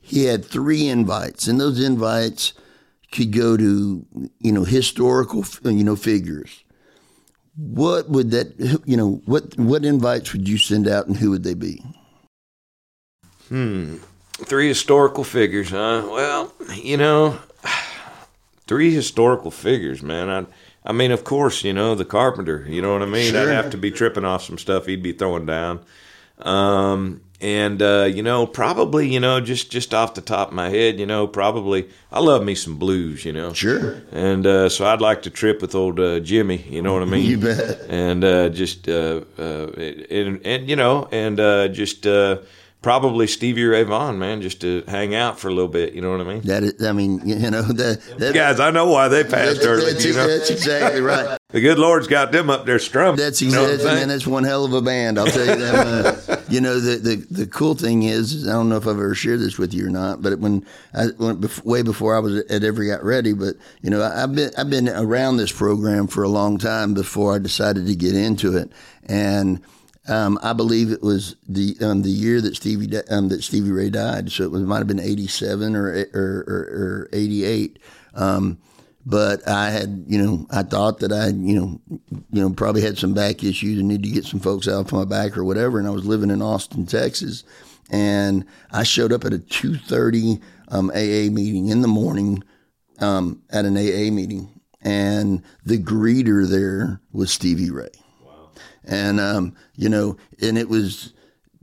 he had three invites, and those invites could go to you know historical you know figures. What would that you know what what invites would you send out, and who would they be? Hmm, three historical figures, huh? Well, you know, three historical figures, man. I I mean, of course, you know, the carpenter, you know what I mean? Sure. I'd have to be tripping off some stuff he'd be throwing down. Um, and uh, you know, probably, you know, just just off the top of my head, you know, probably I love me some blues, you know. Sure. And uh, so I'd like to trip with old uh, Jimmy, you know what I mean? You bet. And uh, just uh, uh, and and you know, and just probably Stevie Ray Vaughan, man, just to hang out for a little bit. You know what I mean? That is, I mean, you know, that, that guys, I know why they passed that, early. That's, you know? that's exactly right. The good Lord's got them up there strumming. That's exactly, you know man. That's one hell of a band. I'll tell you that. Uh, you know, the, the the cool thing is, is, I don't know if I've ever shared this with you or not, but when I went bef- way before I was at Ever Got Ready, but you know, I, I've been I've been around this program for a long time before I decided to get into it, and um, I believe it was the um, the year that Stevie um, that Stevie Ray died, so it, was, it might have been eighty seven or, or, or or, eighty eight. Um, but I had, you know, I thought that I, you know, you know, probably had some back issues and need to get some folks out from my back or whatever. And I was living in Austin, Texas, and I showed up at a two thirty um, AA meeting in the morning um, at an AA meeting, and the greeter there was Stevie Ray wow. and um, you know, and it was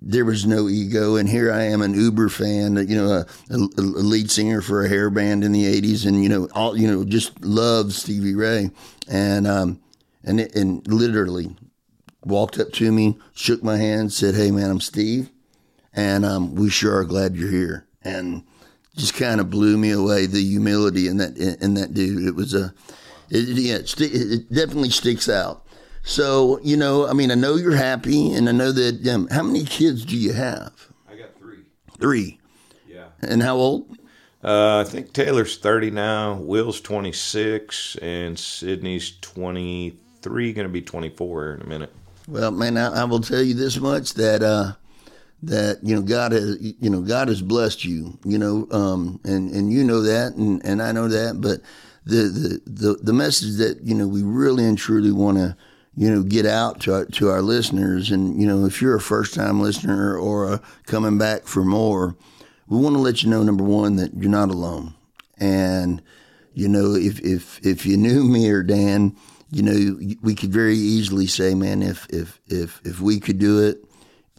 there was no ego. And here I am, an Uber fan, you know, a, a, lead singer for a hair band in the '80s, and you know, all you know, just loved Stevie Ray, and um, and and literally walked up to me, shook my hand, said, "Hey, man, I'm Steve, and um, we sure are glad you're here," and just kind of blew me away the humility in that in that dude. It was a it, yeah, it, it definitely sticks out. So, you know, I mean, I know you're happy, and I know that. Um, how many kids do you have? I got three. Three. Yeah. And how old? Uh, I think Taylor's 30 now, Will's 26, and Sydney's 23, going to be 24 in a minute. Well, man, I, I will tell you this much that uh, that you know God has you know God has blessed you, you know, um, and and you know that, and, and I know that, but the, the the the message that you know we really and truly want to you know, get out to our, to our listeners. And, you know, if you're a first time listener or a coming back for more, we want to let you know, number one, that you're not alone. And, you know, if, if, if you knew me or Dan, you know, we could very easily say, man, if, if, if, if we could do it,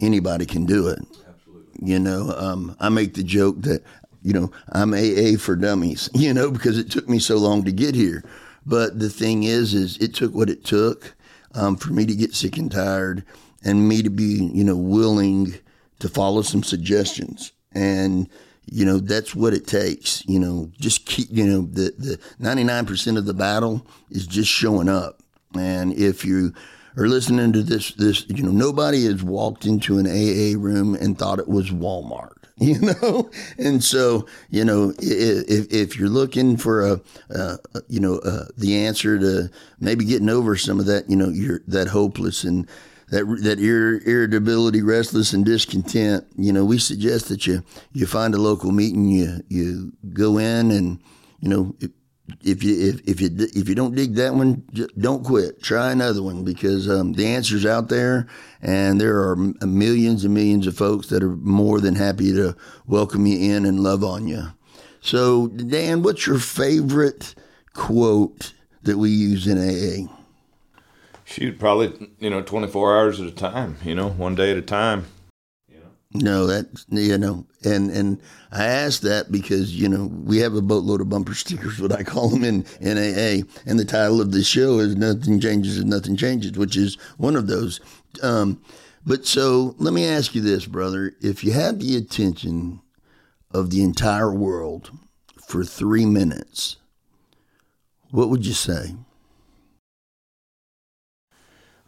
anybody can do it. Absolutely. You know, um, I make the joke that, you know, I'm AA for dummies, you know, because it took me so long to get here. But the thing is, is it took what it took um, for me to get sick and tired and me to be, you know, willing to follow some suggestions. And, you know that's what it takes. You know, just keep. You know, the the ninety nine percent of the battle is just showing up, and if you are listening to this, this you know, nobody has walked into an AA room and thought it was Walmart. You know, and so you know if if you're looking for a, uh, you know uh, the answer to maybe getting over some of that, you know, that hopeless and that that ir- irritability, restless, and discontent. You know, we suggest that you you find a local meeting, you you go in, and you know. If, you if, if you if you don't dig that one, don't quit. Try another one because um, the answer's out there, and there are millions and millions of folks that are more than happy to welcome you in and love on you. So, Dan, what's your favorite quote that we use in AA? Shoot, probably you know twenty four hours at a time. You know, one day at a time. No, that you know, and and I asked that because you know we have a boatload of bumper stickers, what I call them in NAA, and the title of the show is "Nothing Changes and Nothing Changes," which is one of those. Um, but so let me ask you this, brother: If you had the attention of the entire world for three minutes, what would you say?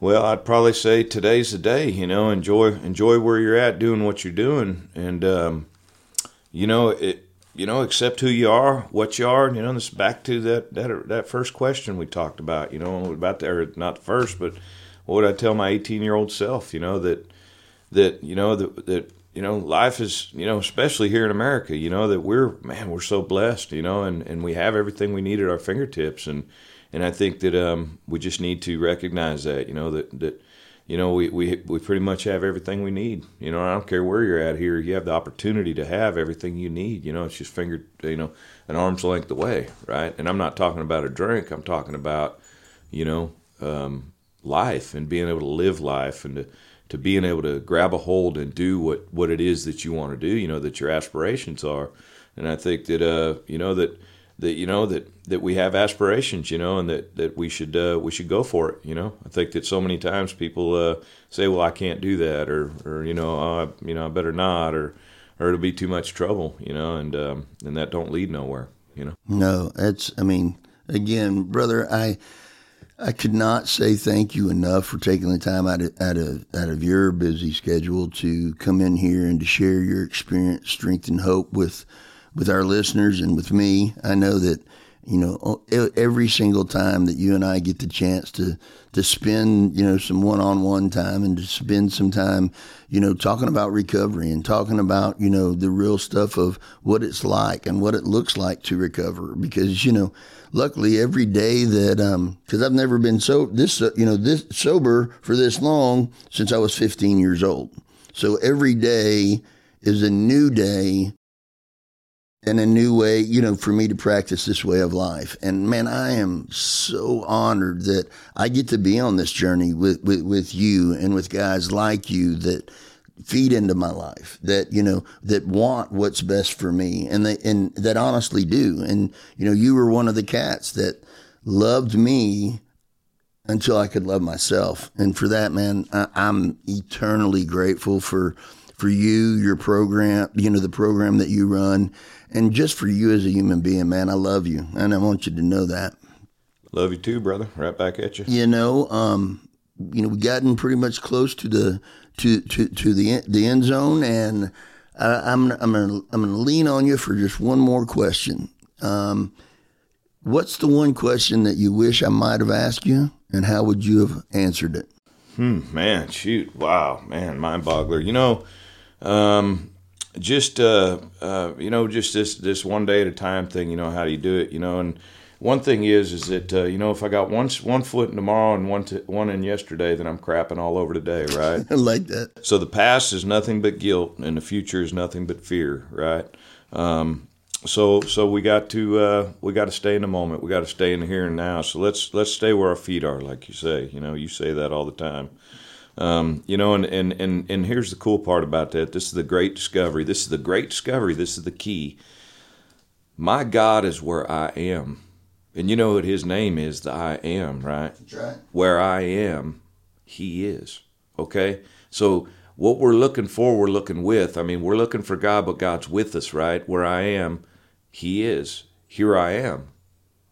Well, I'd probably say today's the day. You know, enjoy enjoy where you're at, doing what you're doing, and um, you know it. You know, accept who you are, what you are. You know, this back to that that that first question we talked about. You know, about the, or not the first, but what would I tell my 18 year old self? You know that that you know that that you know life is you know especially here in America. You know that we're man we're so blessed. You know, and and we have everything we need at our fingertips, and and I think that um, we just need to recognize that, you know, that, that you know, we, we, we pretty much have everything we need. You know, I don't care where you're at here, you have the opportunity to have everything you need. You know, it's just finger, you know, an arm's length away, right? And I'm not talking about a drink, I'm talking about, you know, um, life and being able to live life and to, to being able to grab a hold and do what, what it is that you want to do, you know, that your aspirations are. And I think that, uh, you know, that, that you know that that we have aspirations, you know, and that that we should uh, we should go for it. You know, I think that so many times people uh, say, "Well, I can't do that," or or you know, oh, you know, I better not, or or it'll be too much trouble, you know, and um, and that don't lead nowhere. You know. No, that's. I mean, again, brother, I. I could not say thank you enough for taking the time out of, out of out of your busy schedule to come in here and to share your experience, strength, and hope with with our listeners and with me. I know that you know every single time that you and I get the chance to to spend you know some one-on-one time and to spend some time you know talking about recovery and talking about you know the real stuff of what it's like and what it looks like to recover because you know luckily every day that um because I've never been so this uh, you know this sober for this long since I was 15 years old so every day is a new day and a new way, you know, for me to practice this way of life. And man, I am so honored that I get to be on this journey with, with, with you and with guys like you that feed into my life that you know that want what's best for me and they and that honestly do. And you know you were one of the cats that loved me until I could love myself. And for that man I, I'm eternally grateful for for you your program you know the program that you run and just for you as a human being, man, I love you, and I want you to know that. Love you too, brother. Right back at you. You know, um, you know, we gotten pretty much close to the to to, to the the end zone, and I, am I'm gonna I'm gonna lean on you for just one more question. Um, what's the one question that you wish I might have asked you, and how would you have answered it? Hmm, man, shoot, wow, man, mind boggler. You know, um, just uh, uh, you know, just this this one day at a time thing. You know, how do you do it? You know, and one thing is is that uh, you know if I got one one foot in tomorrow and one t- one in yesterday, then I'm crapping all over today, right? I like that. So the past is nothing but guilt, and the future is nothing but fear, right? Um, so so we got to uh, we got to stay in the moment. We got to stay in the here and now. So let's let's stay where our feet are, like you say. You know, you say that all the time. Um, you know, and, and, and, and here's the cool part about that. This is the great discovery. This is the great discovery. This is the key. My God is where I am. And you know what his name is? The I am, right? Right. Where I am, he is. Okay? So what we're looking for, we're looking with. I mean, we're looking for God, but God's with us, right? Where I am, He is. Here I am.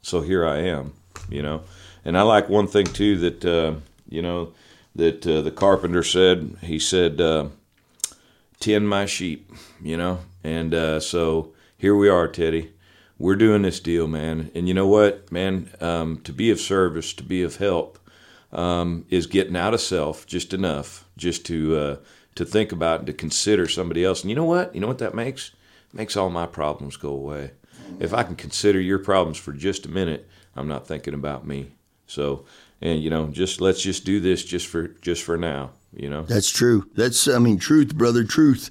So here I am, you know. And I like one thing too that, uh, you know, that uh, the carpenter said. He said, uh, tend my sheep, you know. And uh, so here we are, Teddy. We're doing this deal, man. And you know what, man? Um, to be of service, to be of help, um, is getting out of self just enough, just to uh, to think about and to consider somebody else. And you know what? You know what that makes? It makes all my problems go away. If I can consider your problems for just a minute, I'm not thinking about me. So, and you know, just let's just do this just for just for now. You know, That's true. That's I mean truth, brother, truth.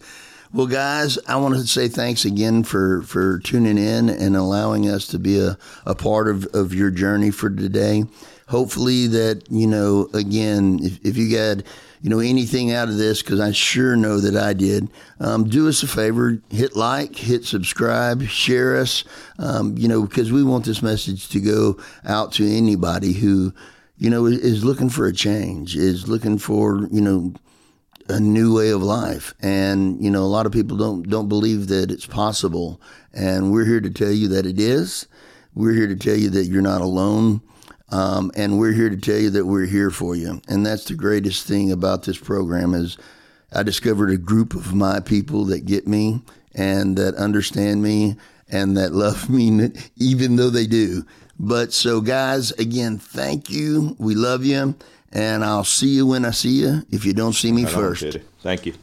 Well, guys, I want to say thanks again for, for tuning in and allowing us to be a, a part of, of your journey for today. Hopefully, that, you know, again, if, if you got, you know, anything out of this, because I sure know that I did, um, do us a favor, hit like, hit subscribe, share us, um, you know, because we want this message to go out to anybody who, you know, is looking for a change, is looking for, you know, a new way of life. And, you know, a lot of people don't, don't believe that it's possible. And we're here to tell you that it is. We're here to tell you that you're not alone. Um, and we're here to tell you that we're here for you. And that's the greatest thing about this program is I discovered a group of my people that get me and that understand me and that love me even though they do. But so guys, again, thank you. We love you and I'll see you when I see you if you don't see me Right first. Thank you.